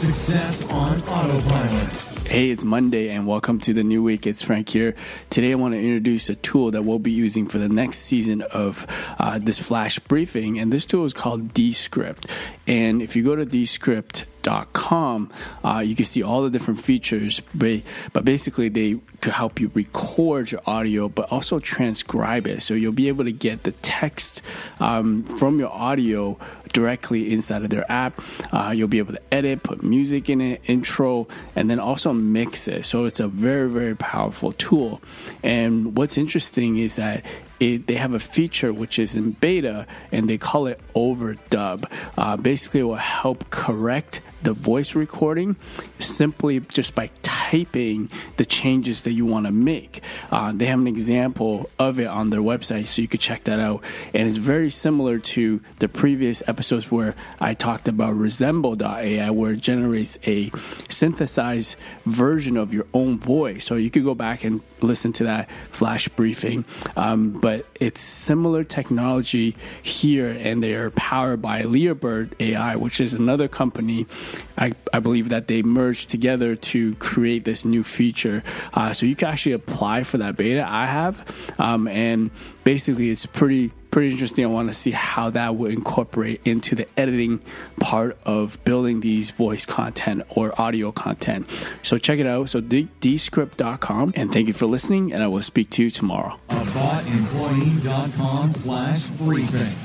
Success on Autopilot. Hey, it's Monday and welcome to the new week. It's Frank here. Today I want to introduce a tool that we'll be using for the next season of uh, this flash briefing. And this tool is called Descript. And if you go to Descript.com, uh, you can see all the different features. But basically, they could help you record your audio, but also transcribe it. So you'll be able to get the text um, from your audio directly inside of their app. Uh, you'll be able to edit, put music in it, intro, and then also mix it. So it's a very, very powerful tool. And what's interesting is that it, they have a feature which is in beta and they call it overdub. Uh, basically, it will help correct the voice recording simply just by typing the changes that you want to make. Uh, they have an example of it on their website, so you could check that out. And it's very similar to the previous episodes where I talked about Resemble.ai, where it generates a synthesized version of your own voice. So you could go back and listen to that flash briefing. Um, but it's similar technology here, and they are powered by Lyrebird AI, which is another company. I, I believe that they merged together to create create this new feature. Uh, so you can actually apply for that beta I have, um, and basically it's pretty pretty interesting. I want to see how that would incorporate into the editing part of building these voice content or audio content. So check it out. So descript.com and thank you for listening and I will speak to you tomorrow. AboutEmployee.com flash briefing.